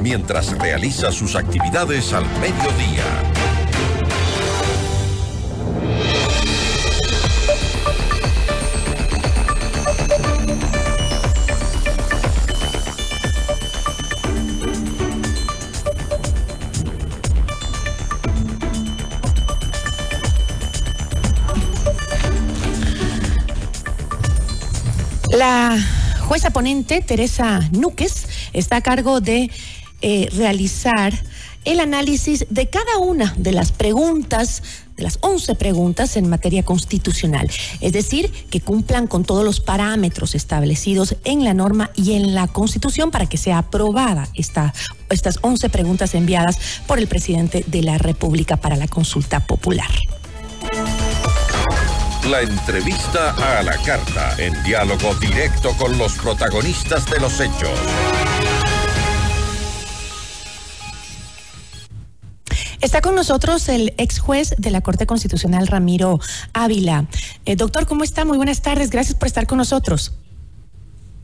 mientras realiza sus actividades al mediodía. La jueza ponente, Teresa Núquez, está a cargo de eh, realizar el análisis de cada una de las preguntas, de las 11 preguntas en materia constitucional. Es decir, que cumplan con todos los parámetros establecidos en la norma y en la Constitución para que sea aprobada esta, estas 11 preguntas enviadas por el presidente de la República para la consulta popular. La entrevista a la carta, en diálogo directo con los protagonistas de los hechos. Está con nosotros el ex juez de la Corte Constitucional, Ramiro Ávila. Eh, doctor, ¿cómo está? Muy buenas tardes. Gracias por estar con nosotros.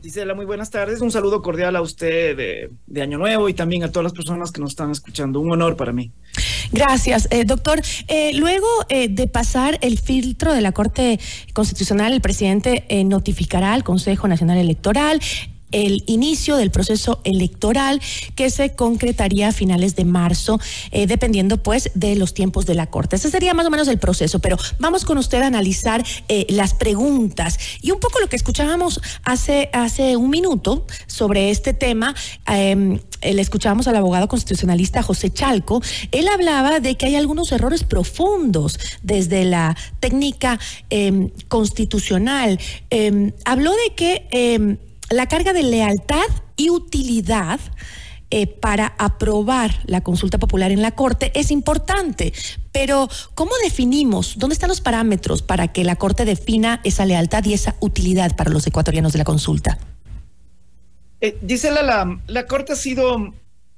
Gisela, muy buenas tardes. Un saludo cordial a usted de, de, Año Nuevo y también a todas las personas que nos están escuchando. Un honor para mí. Gracias, eh, doctor. Eh, luego eh, de pasar el filtro de la Corte Constitucional, el presidente notificará al Consejo Nacional Electoral el inicio del proceso electoral que se concretaría a finales de marzo, eh, dependiendo pues de los tiempos de la Corte. Ese sería más o menos el proceso, pero vamos con usted a analizar eh, las preguntas y un poco lo que escuchábamos hace, hace un minuto sobre este tema. Eh, le escuchábamos al abogado constitucionalista José Chalco. Él hablaba de que hay algunos errores profundos desde la técnica em, constitucional. Em, habló de que em, la carga de lealtad y utilidad eh, para aprobar la consulta popular en la Corte es importante, pero ¿cómo definimos? ¿Dónde están los parámetros para que la Corte defina esa lealtad y esa utilidad para los ecuatorianos de la consulta? Eh, Gisela, la, la, Corte ha sido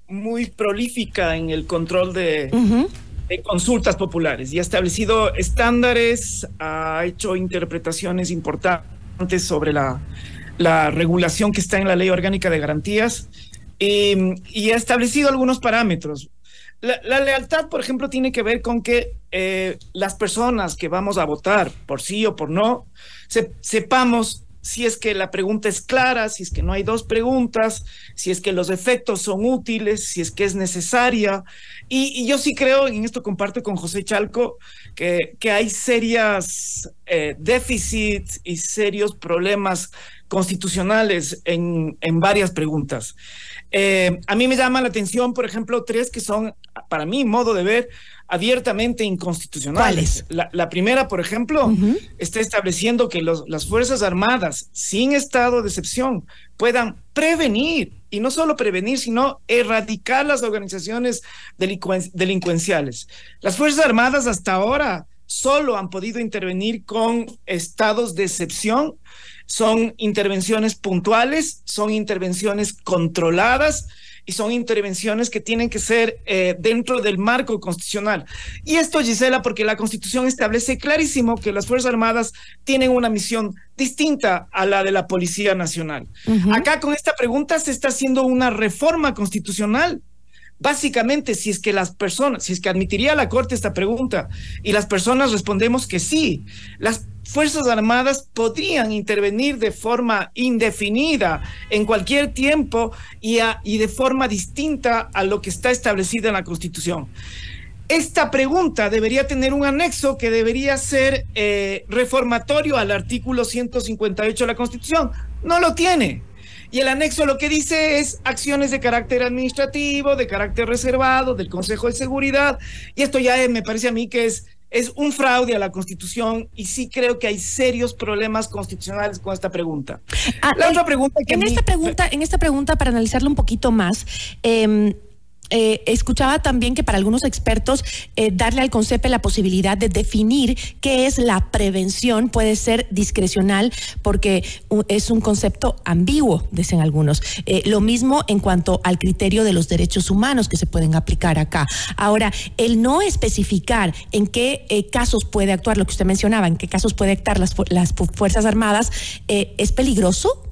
muy prolífica en el control de, uh -huh. de consultas populares y ha establecido estándares, ha hecho interpretaciones importantes sobre la la regulación que está en la Ley Orgánica de Garantías eh, y ha establecido algunos parámetros. La, la, lealtad, por ejemplo, tiene que ver con que eh, las personas que vamos a votar por sí o por no, se, sepamos si es que la pregunta es clara, si es que no hay dos preguntas, si es que los efectos son útiles, si es que es necesaria. Y, y yo sí creo, en esto comparto con José Chalco, que, que hay serias eh, déficits y serios problemas constitucionales en, en varias preguntas. Eh, a mí me llama la atención, por ejemplo, tres que son, para mí, modo de ver, abiertamente inconstitucionales. La, la, primera, por ejemplo, uh -huh. está estableciendo que los, las Fuerzas Armadas, sin estado de excepción, puedan prevenir, y no solo prevenir, sino erradicar las organizaciones delinquen delincuenciales. Las Fuerzas Armadas hasta ahora solo han podido intervenir con estados de excepción son intervenciones puntuales, son intervenciones controladas y son intervenciones que tienen que ser eh, dentro del marco constitucional. Y esto, Gisela, porque la Constitución establece clarísimo que las Fuerzas Armadas tienen una misión distinta a la de la Policía Nacional. Uh -huh. Acá con esta pregunta se está haciendo una reforma constitucional Básicamente, si es que las personas, si es que admitiría la Corte esta pregunta y las personas respondemos que sí, las Fuerzas Armadas podrían intervenir de forma indefinida en cualquier tiempo y, de forma distinta a lo que está establecido en la Constitución. Esta pregunta debería tener un anexo que debería ser eh, reformatorio al artículo 158 de la Constitución. No lo tiene. Y el anexo lo que dice es acciones de carácter administrativo, de carácter reservado, del Consejo de Seguridad. Y esto ya me parece a mí que es, es un fraude a la Constitución y sí creo que hay serios problemas constitucionales con esta pregunta. Ah, la eh, otra pregunta que en, esta pregunta, en esta pregunta, para analizarlo un poquito más, eh, eh, escuchaba también que para algunos expertos eh, darle al CONCEPE la posibilidad de definir qué es la prevención puede ser discrecional porque es un concepto ambiguo, dicen algunos. Eh, lo mismo en cuanto al criterio de los derechos humanos que se pueden aplicar acá. Ahora, el no especificar en qué eh, casos puede actuar, lo que usted mencionaba, en qué casos puede actuar las, las Fuerzas Armadas, ¿es peligroso?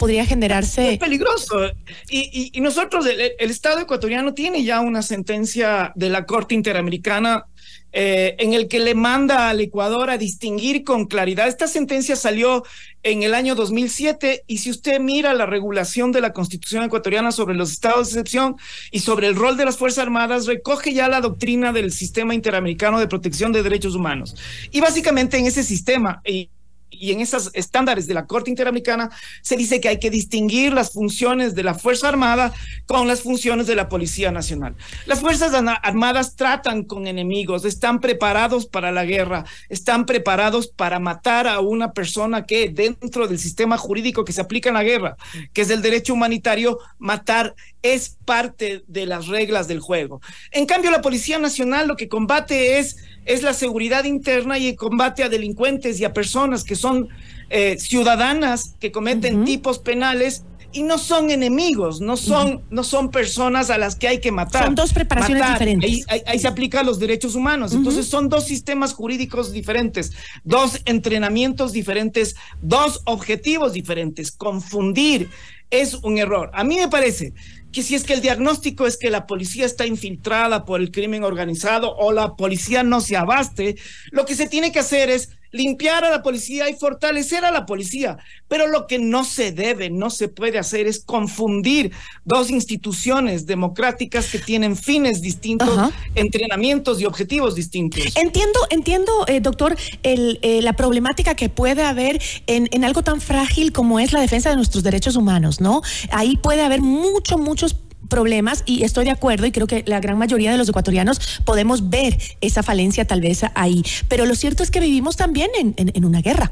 Podría generarse. Es peligroso. Y, nosotros, el, Estado ecuatoriano tiene ya una sentencia de la Corte Interamericana eh, en el que le manda al Ecuador a distinguir con claridad. Esta sentencia salió en el año 2007 y si usted mira la regulación de la Constitución ecuatoriana sobre los estados de excepción y sobre el rol de las Fuerzas Armadas, recoge ya la doctrina del Sistema Interamericano de Protección de Derechos Humanos. Y básicamente en ese sistema... Y, y en esos estándares de la Corte Interamericana se dice que hay que distinguir las funciones de la Fuerza Armada con las funciones de la Policía Nacional. Las Fuerzas Armadas tratan con enemigos, están preparados para la guerra, están preparados para matar a una persona que dentro del sistema jurídico que se aplica en la guerra, que es el derecho humanitario, matar es parte de las reglas del juego. En cambio, la Policía Nacional lo que combate es es la seguridad interna y combate a delincuentes y a personas que son eh, ciudadanas que cometen tipos penales y no son enemigos, no son, no son personas a las que hay que matar. Son dos preparaciones diferentes. Ahí, se aplican los derechos humanos. Entonces son dos sistemas jurídicos diferentes, dos entrenamientos diferentes, dos objetivos diferentes. Confundir es un error. A mí me parece que si es que el diagnóstico es que la policía está infiltrada por el crimen organizado o la policía no se abaste, lo que se tiene que hacer es limpiar a la policía y fortalecer a la policía. Pero lo que no se debe, no se puede hacer es confundir dos instituciones democráticas que tienen fines distintos, entrenamientos y objetivos distintos. Entiendo, entiendo, eh, doctor, el, eh, la problemática que puede haber en, en algo tan frágil como es la defensa de nuestros derechos humanos, ¿no? Ahí puede haber mucho, muchos problemas y estoy de acuerdo y creo que la gran mayoría de los ecuatorianos podemos ver esa falencia tal vez ahí. Pero lo cierto es que vivimos también en, una guerra.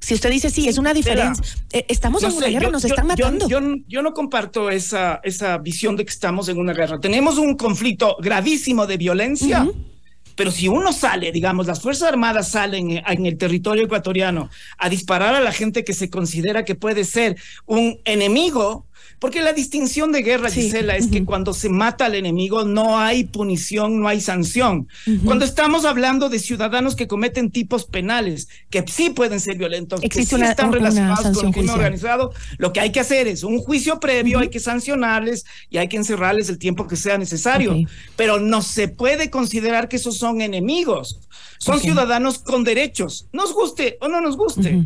Si usted dice, sí, es una diferencia, eh, estamos en una guerra, nos están matando. Yo, yo, no comparto esa, esa visión de que estamos en una guerra. Tenemos un conflicto gravísimo de violencia, pero si uno sale, digamos, las Fuerzas Armadas salen en el territorio ecuatoriano a disparar a la gente que se considera que puede ser un enemigo, porque la distinción de guerra, Gisela, es que cuando se mata al enemigo no hay punición, no hay sanción. Cuando estamos hablando de ciudadanos que cometen tipos penales, que sí pueden ser violentos, que sí están relacionados con el crimen organizado, lo que hay que hacer es un juicio previo, hay que sancionarles y hay que encerrarles el tiempo que sea necesario. Pero no se puede considerar que esos son enemigos. Son ciudadanos con derechos, nos guste o no nos guste.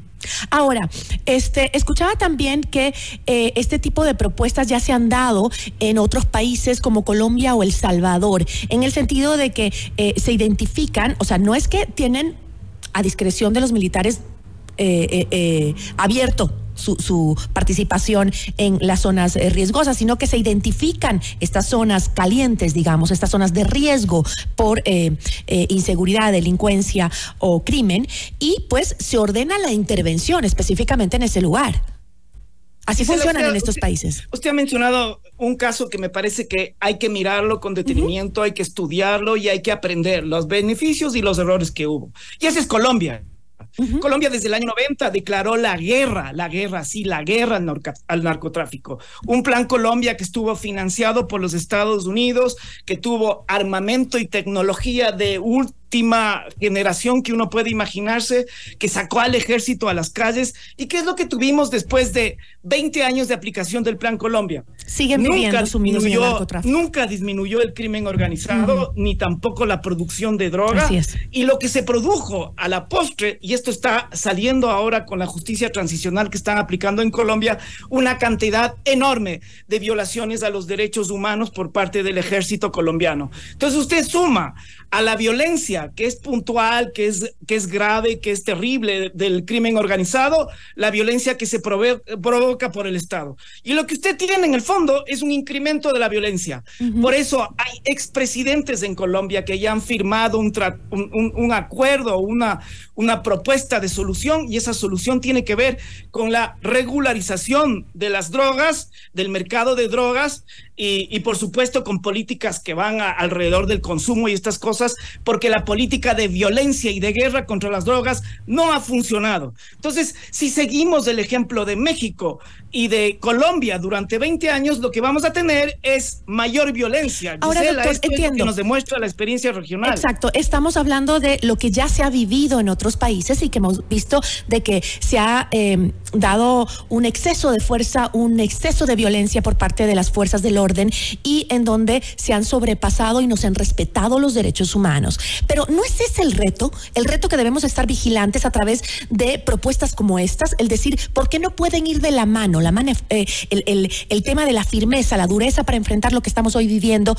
Ahora, este, escuchaba también que eh, este tipo de propuestas ya se han dado en otros países como Colombia o El Salvador, en el sentido de que eh, se identifican, o sea, no es que tienen a discreción de los militares eh, abierto su, participación en las zonas eh, riesgosas, sino que se identifican estas zonas calientes, digamos, estas zonas de riesgo por eh, eh, inseguridad, delincuencia o crimen, y pues se ordena la intervención específicamente en ese lugar. Así funcionan en estos países. Usted ha mencionado un caso que me parece que hay que mirarlo con detenimiento, hay que estudiarlo y hay que aprender los beneficios y los errores que hubo. Y ese es Colombia. Colombia desde el año 90 declaró la guerra, la guerra, sí, la guerra al, al, narcotráfico. Un plan Colombia que estuvo financiado por los Estados Unidos, que tuvo armamento y tecnología de última generación que uno puede imaginarse, que sacó al ejército a las calles. ¿Y qué es lo que tuvimos después de 20 años de aplicación del Plan Colombia? Siguen nunca disminuyó, Nunca disminuyó el crimen organizado, ni tampoco la producción de droga. Y lo que se produjo a la postre, y esto está saliendo ahora con la justicia transicional que están aplicando en Colombia, una cantidad enorme de violaciones a los derechos humanos por parte del ejército colombiano. Entonces usted suma a la violencia que es puntual, que es, que es grave, que es terrible del crimen organizado, la violencia que se provoca por el Estado. Y lo que usted tiene en el fondo es un incremento de la violencia. Por eso hay expresidentes en Colombia que ya han firmado un, un, un, acuerdo, una, una propuesta de solución y esa solución tiene que ver con la regularización de las drogas, del mercado de drogas y, por supuesto con políticas que van alrededor del consumo y estas cosas, porque la política de violencia y de guerra contra las drogas no ha funcionado. Entonces, si seguimos el ejemplo de México y de Colombia durante 20 años, lo que vamos a tener es mayor violencia. Ahora, doctor, entiendo. Es que nos demuestra la experiencia regional. Exacto, estamos hablando de lo que ya se ha vivido en otros países y que hemos visto de que se ha, em, dado un exceso de fuerza, un exceso de violencia por parte de las fuerzas del orden y en donde se han sobrepasado y no se han respetado los derechos humanos. Pero no es ese el reto, el reto que debemos estar vigilantes a través de propuestas como estas, el decir, ¿por qué no pueden ir de la mano, la mano eh, el, el tema de la firmeza, la dureza para enfrentar lo que estamos hoy viviendo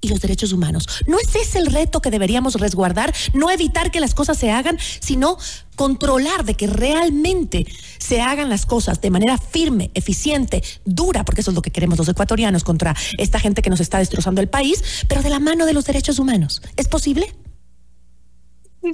y los derechos humanos. ¿No es ese el reto que deberíamos resguardar? No evitar que las cosas se hagan, sino controlar de que realmente se hagan las cosas de manera firme, eficiente, dura, porque eso es lo que queremos los ecuatorianos contra esta gente que nos está destrozando el país, pero de la mano de los derechos humanos. ¿Es posible?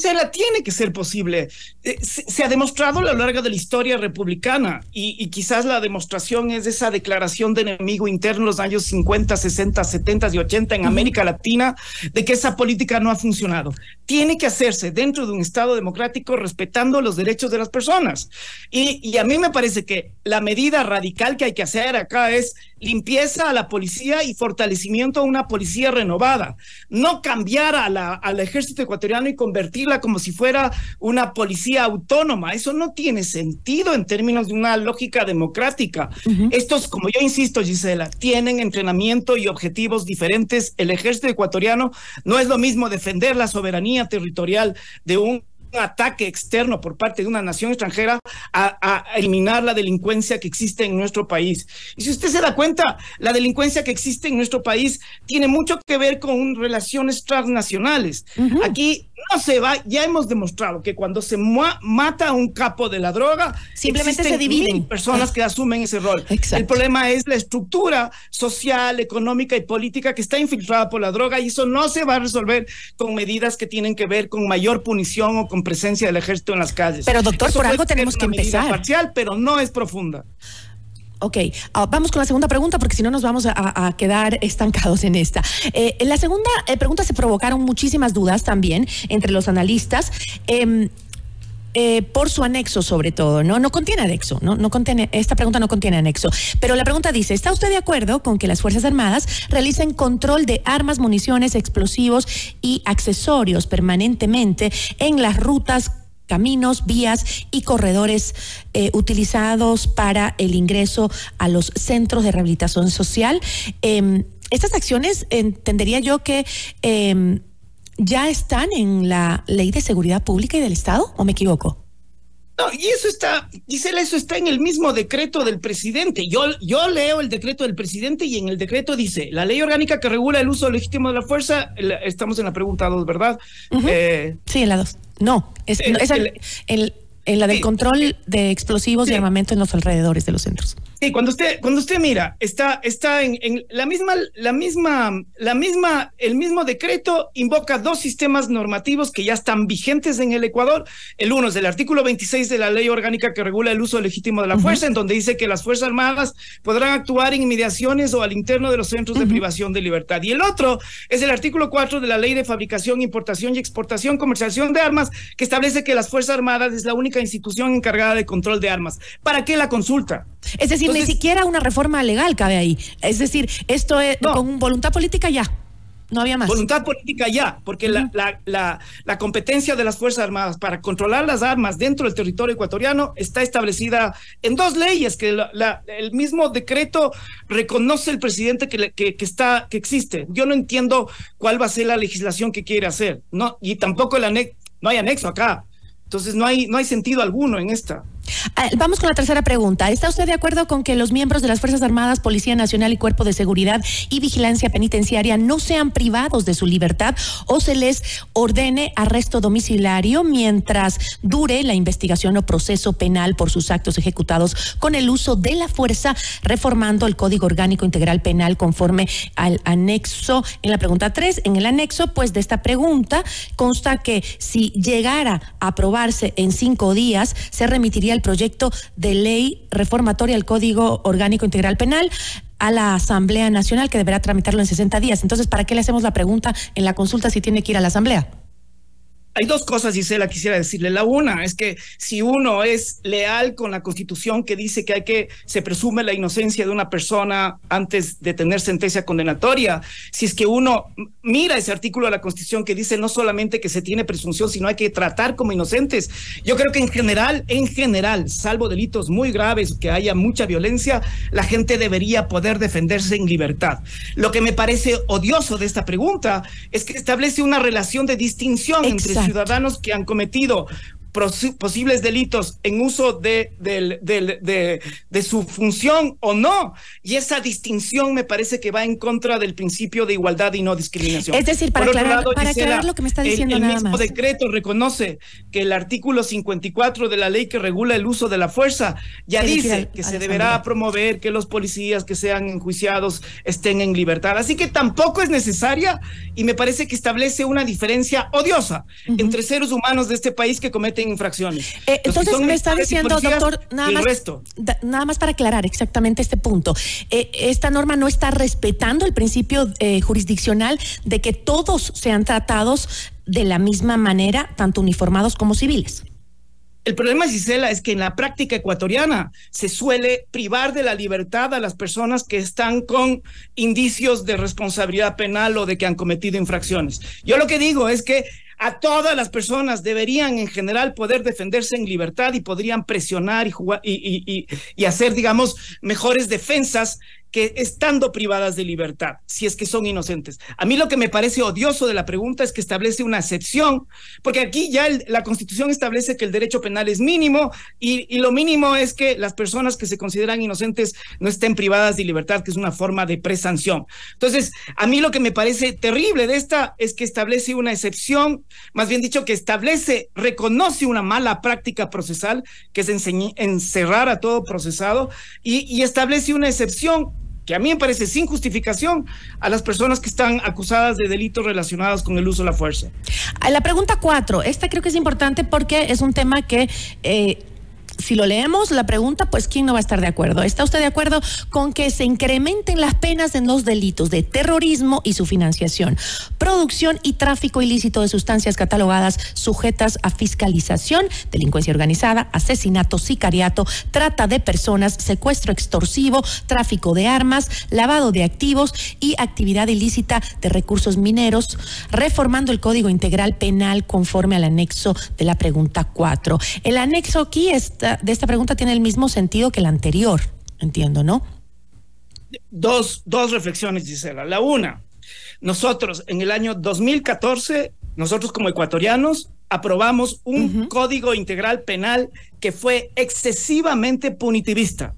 La tiene que ser posible. Eh, se, ha demostrado a lo largo de la historia republicana y, quizás la demostración es esa declaración de enemigo interno en los años 50, 60, 70 y 80 en América Latina de que esa política no ha funcionado. Tiene que hacerse dentro de un Estado democrático respetando los derechos de las personas. Y, y a mí me parece que la medida radical que hay que hacer acá es limpieza a la policía y fortalecimiento a una policía renovada. No cambiar a la, al ejército ecuatoriano y convertirla como si fuera una policía autónoma. Eso no tiene sentido en términos de una lógica democrática. Estos, como yo insisto, Gisela, tienen entrenamiento y objetivos diferentes. El ejército ecuatoriano no es lo mismo defender la soberanía territorial de un ataque externo por parte de una nación extranjera a, eliminar la delincuencia que existe en nuestro país. Y si usted se da cuenta, la delincuencia que existe en nuestro país tiene mucho que ver con relaciones transnacionales. Aquí no se va, ya hemos demostrado que cuando se mata a un capo de la droga, simplemente se dividen personas que asumen ese rol. El problema es la estructura social, económica y política que está infiltrada por la droga y eso no se va a resolver con medidas que tienen que ver con mayor punición o con presencia del ejército en las calles. Pero doctor, por algo tenemos que empezar. Parcial, pero no es profunda. Ok, ah, vamos con la segunda pregunta porque si no nos vamos a, quedar estancados en esta. Eh, en la segunda eh, pregunta se provocaron muchísimas dudas también entre los analistas. Em, eh, por su anexo sobre todo, ¿no? No contiene anexo, ¿no? No contiene, esta pregunta no contiene anexo. Pero la pregunta dice, ¿está usted de acuerdo con que las Fuerzas Armadas realicen control de armas, municiones, explosivos y accesorios permanentemente en las rutas caminos, vías y corredores eh, utilizados para el ingreso a los centros de rehabilitación social. Em, estas acciones entendería yo que em, ya están en la ley de seguridad pública y del Estado, ¿o me equivoco? No, y eso está, Gisela, eso está en el mismo decreto del presidente. Yo, yo leo el decreto del presidente y en el decreto dice, la ley orgánica que regula el uso legítimo de la fuerza, estamos en la pregunta 2, ¿verdad? Eh, sí, en la 2. No, es, el, en la del control de explosivos y armamento en los alrededores de los centros. Sí, cuando usted, cuando usted mira, está, está en, la misma, la misma, la misma, el mismo decreto invoca dos sistemas normativos que ya están vigentes en el Ecuador. El uno es el artículo 26 de la ley orgánica que regula el uso legítimo de la fuerza, en donde dice que las Fuerzas Armadas podrán actuar en inmediaciones o al interno de los centros de privación de libertad. Y el otro es el artículo 4 de la ley de fabricación, importación y exportación, comercialización de armas, que establece que las Fuerzas Armadas es la única institución encargada de control de armas. ¿Para qué la consulta? Es decir, ni siquiera una reforma legal cabe ahí. Es decir, esto es con voluntad política ya. No había más. Voluntad política ya, porque la, la, la, competencia de las Fuerzas Armadas para controlar las armas dentro del territorio ecuatoriano está establecida en dos leyes que el mismo decreto reconoce el presidente que, que, que, está, que existe. Yo no entiendo cuál va a ser la legislación que quiere hacer, no, y tampoco el no hay anexo acá. Entonces no hay, no hay sentido alguno en esta. Ah, vamos con la tercera pregunta. ¿Está usted de acuerdo con que los miembros de las Fuerzas Armadas, Policía Nacional y Cuerpo de Seguridad y Vigilancia Penitenciaria no sean privados de su libertad o se les ordene arresto domiciliario mientras dure la investigación o proceso penal por sus actos ejecutados con el uso de la fuerza, reformando el Código Orgánico Integral Penal conforme al anexo en la pregunta 3? En el anexo, pues, de esta pregunta consta que si llegara a aprobarse en cinco días, se remitiría el proyecto de ley reformatoria al Código Orgánico Integral Penal a la Asamblea Nacional que deberá tramitarlo en 60 días. Entonces, ¿para qué le hacemos la pregunta en la consulta si tiene que ir a la Asamblea? Hay dos cosas, Gisela, quisiera decirle. La una es que si uno es leal con la constitución que dice que hay que, se presume la inocencia de una persona antes de tener sentencia condenatoria, si es que uno mira ese artículo de la constitución que dice no solamente que se tiene presunción, sino hay que tratar como inocentes. Yo creo que en general, en general, salvo delitos muy graves, que haya mucha violencia, la gente debería poder defenderse en libertad. Lo que me parece odioso de esta pregunta es que establece una relación de distinción entre ciudadanos que han cometido posibles delitos en uso de, de, su función o no. Y esa distinción me parece que va en contra del principio de igualdad y no discriminación. Es decir, para, aclarar, lo que me está diciendo el, el mismo decreto reconoce que el artículo 54 de la ley que regula el uso de la fuerza ya dice que se deberá promover que los policías que sean enjuiciados estén en libertad. Así que tampoco es necesaria y me parece que establece una diferencia odiosa entre seres humanos de este país que cometen infracciones. Eh, entonces me está diciendo, doctor, nada más, nada más para aclarar exactamente este punto. Eh, esta norma no está respetando el principio eh, jurisdiccional de que todos sean tratados de la misma manera, tanto uniformados como civiles. El problema, Gisela, es que en la práctica ecuatoriana se suele privar de la libertad a las personas que están con indicios de responsabilidad penal o de que han cometido infracciones. Yo lo que digo es que a todas las personas deberían en general poder defenderse en libertad y podrían presionar y, jugar, y, y, hacer, digamos, mejores defensas que estando privadas de libertad, si es que son inocentes. A mí lo que me parece odioso de la pregunta es que establece una excepción, porque aquí ya la Constitución establece que el derecho penal es mínimo y, y, lo mínimo es que las personas que se consideran inocentes no estén privadas de libertad, que es una forma de presanción. Entonces, a mí lo que me parece terrible de esta es que establece una excepción, más bien dicho, que establece, reconoce una mala práctica procesal, que es encerrar a todo procesado, y, y establece una excepción que a mí me parece sin justificación a las personas que están acusadas de delitos relacionados con el uso de la fuerza. La pregunta cuatro, esta creo que es importante porque es un tema que... Eh, si lo leemos, la pregunta, pues, ¿quién no va a estar de acuerdo? ¿Está usted de acuerdo con que se incrementen las penas en los delitos de terrorismo y su financiación, producción y tráfico ilícito de sustancias catalogadas sujetas a fiscalización, delincuencia organizada, asesinato, sicariato, trata de personas, secuestro extorsivo, tráfico de armas, lavado de activos y actividad ilícita de recursos mineros, reformando el Código Integral Penal conforme al anexo de la pregunta 4? El anexo aquí está de esta pregunta tiene el mismo sentido que la anterior, entiendo, ¿no? Dos, dos reflexiones, Gisela. La una, nosotros en el año 2014, nosotros como ecuatorianos, aprobamos un código integral penal que fue excesivamente punitivista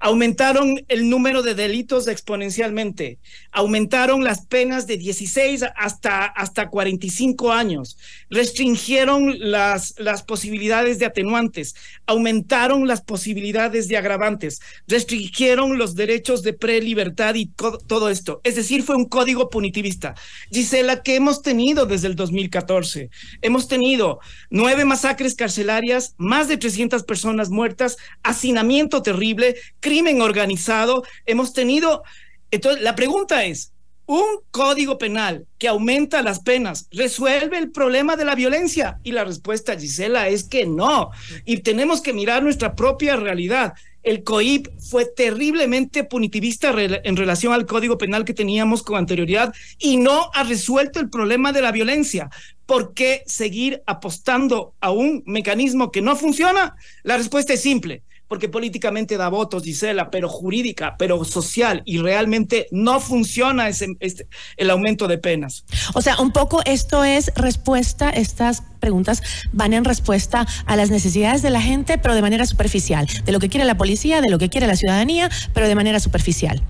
aumentaron el número de delitos exponencialmente, aumentaron las penas de 16 hasta, hasta 45 años, restringieron las, las posibilidades de atenuantes, aumentaron las posibilidades de agravantes, restringieron los derechos de prelibertad y todo esto. Es decir, fue un código punitivista. Gisela, que hemos tenido desde el 2014? Hemos tenido nueve masacres carcelarias, más de 300 personas muertas, hacinamiento terrible, crimen organizado, hemos tenido... Entonces, la pregunta es, ¿un código penal que aumenta las penas resuelve el problema de la violencia? Y la respuesta, Gisela, es que no. Y tenemos que mirar nuestra propia realidad. El COIP fue terriblemente punitivista en relación al código penal que teníamos con anterioridad y no ha resuelto el problema de la violencia. ¿Por qué seguir apostando a un mecanismo que no funciona? La respuesta es simple porque políticamente da votos, Gisela, pero jurídica, pero social, y realmente no funciona ese, este, el aumento de penas. O sea, un poco esto es respuesta, estas preguntas van en respuesta a las necesidades de la gente, pero de manera superficial, de lo que quiere la policía, de lo que quiere la ciudadanía, pero de manera superficial.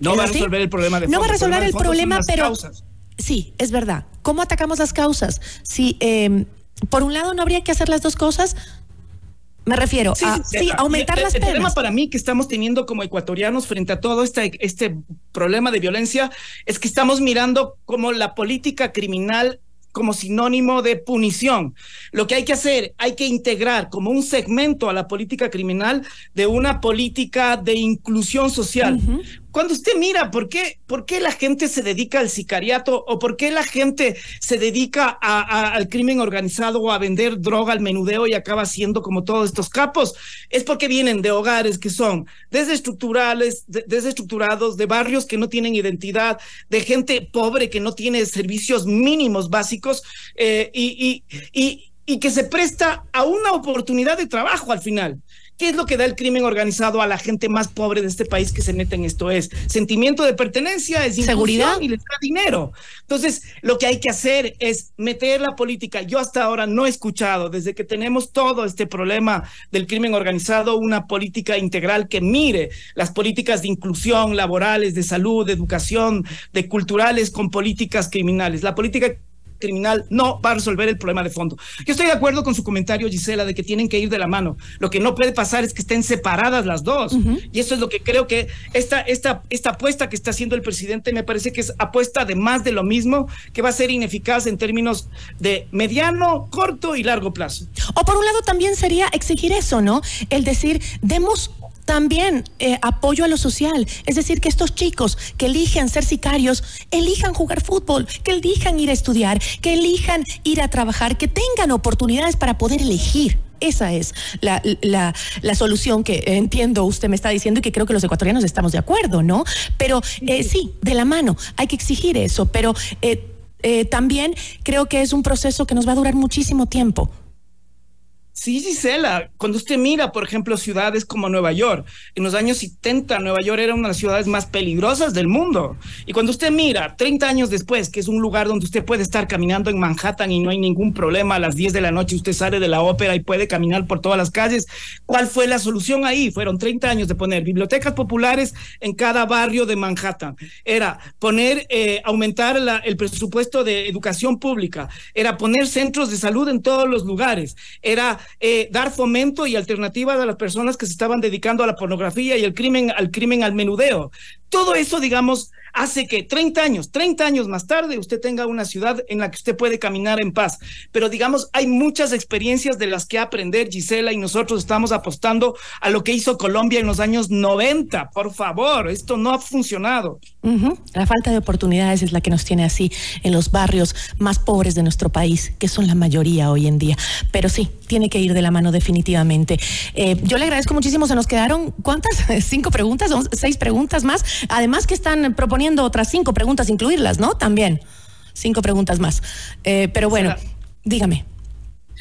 No va a resolver el problema de fondo. No va a resolver el problema, pero... Sí, es verdad. ¿Cómo atacamos las causas? Si, eh, por un lado, no habría que hacer las dos cosas, me refiero a aumentar las penas. El problema para mí que estamos teniendo como ecuatorianos frente a todo este, este problema de violencia es que estamos mirando como la política criminal como sinónimo de punición. Lo que hay que hacer, hay que integrar como un segmento a la política criminal de una política de inclusión social cuando usted mira por qué, por qué la gente se dedica al sicariato o por qué la gente se dedica al crimen organizado o a vender droga al menudeo y acaba siendo como todos estos capos, es porque vienen de hogares que son desestructurales, desestructurados, de barrios que no tienen identidad, de gente pobre que no tiene servicios mínimos básicos eh, y, y, y que se presta a una oportunidad de trabajo al final. ¿Qué es lo que da el crimen organizado a la gente más pobre de este país que se mete en esto? Es sentimiento de pertenencia, es seguridad y les da dinero. Entonces, lo que hay que hacer es meter la política. Yo hasta ahora no he escuchado, desde que tenemos todo este problema del crimen organizado, una política integral que mire las políticas de inclusión laborales, de salud, de educación, de culturales con políticas criminales. La política criminal no va a resolver el problema de fondo. Yo estoy de acuerdo con su comentario, Gisela, de que tienen que ir de la mano. Lo que no puede pasar es que estén separadas las dos. Y eso es lo que creo que esta, esta, esta apuesta que está haciendo el presidente me parece que es apuesta de más de lo mismo, que va a ser ineficaz en términos de mediano, corto y largo plazo. O por un lado también sería exigir eso, ¿no? El decir, demos también eh, apoyo a lo social, es decir, que estos chicos que elijan ser sicarios, elijan jugar fútbol, que elijan ir a estudiar, que elijan ir a trabajar, que tengan oportunidades para poder elegir. Esa es la, solución que entiendo usted me está diciendo y que creo que los ecuatorianos estamos de acuerdo, ¿no? Pero eh, sí, de la mano, hay que exigir eso, pero eh, también creo que es un proceso que nos va a durar muchísimo tiempo Sí, Gisela, cuando usted mira, por ejemplo, ciudades como Nueva York, en los años 70 Nueva York era una de las ciudades más peligrosas del mundo. Y cuando usted mira, 30 años después, que es un lugar donde usted puede estar caminando en Manhattan y no hay ningún problema, a las 10 de la noche usted sale de la ópera y puede caminar por todas las calles, ¿cuál fue la solución ahí? Fueron 30 años de poner bibliotecas populares en cada barrio de Manhattan. Era poner, eh, aumentar el presupuesto de educación pública, era poner centros de salud en todos los lugares, era eh, dar fomento y alternativas a las personas que se estaban dedicando a la pornografía y el crimen, al crimen al menudeo. Todo eso, digamos, hace que 30 años, 30 años más tarde, usted tenga una ciudad en la que usted puede caminar en paz. Pero digamos, hay muchas experiencias de las que aprender, Gisela, y nosotros estamos apostando a lo que hizo Colombia en los años 90. Por favor, esto no ha funcionado. La falta de oportunidades es la que nos tiene así en los barrios más pobres de nuestro país, que son la mayoría hoy en día. Pero sí, tiene que ir de la mano definitivamente. Eh, yo le agradezco muchísimo. Se nos quedaron, ¿cuántas? ¿Cinco preguntas? ¿Seis preguntas más? Además que están proponiendo otras cinco preguntas, incluirlas, ¿no? También. Cinco preguntas más. Eh, pero bueno, dígame.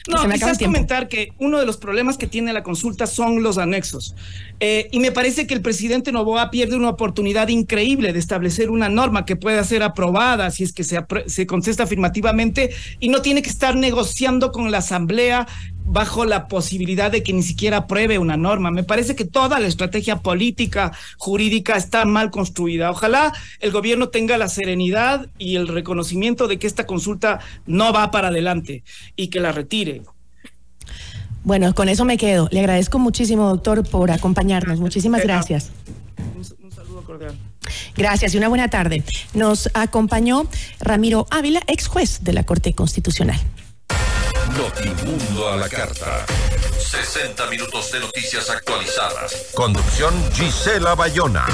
No, quizás comentar que uno de los problemas que tiene la consulta son los anexos. Eh, y me parece que el presidente Novoa pierde una oportunidad increíble de establecer una norma que pueda ser aprobada si es que se, se contesta afirmativamente y no tiene que estar negociando con la Asamblea bajo la posibilidad de que ni siquiera apruebe una norma. Me parece que toda la estrategia política, jurídica está mal construida. Ojalá el gobierno tenga la serenidad y el reconocimiento de que esta consulta no va para adelante y que la retire. Bueno, con eso me quedo. Le agradezco muchísimo, doctor, por acompañarnos. Muchísimas gracias. Un, saludo cordial. Gracias y una buena tarde. Nos acompañó Ramiro Ávila, ex juez de la Corte Constitucional. Notimundo a la carta. 60 minutos de noticias actualizadas. Conducción Gisela Bayona.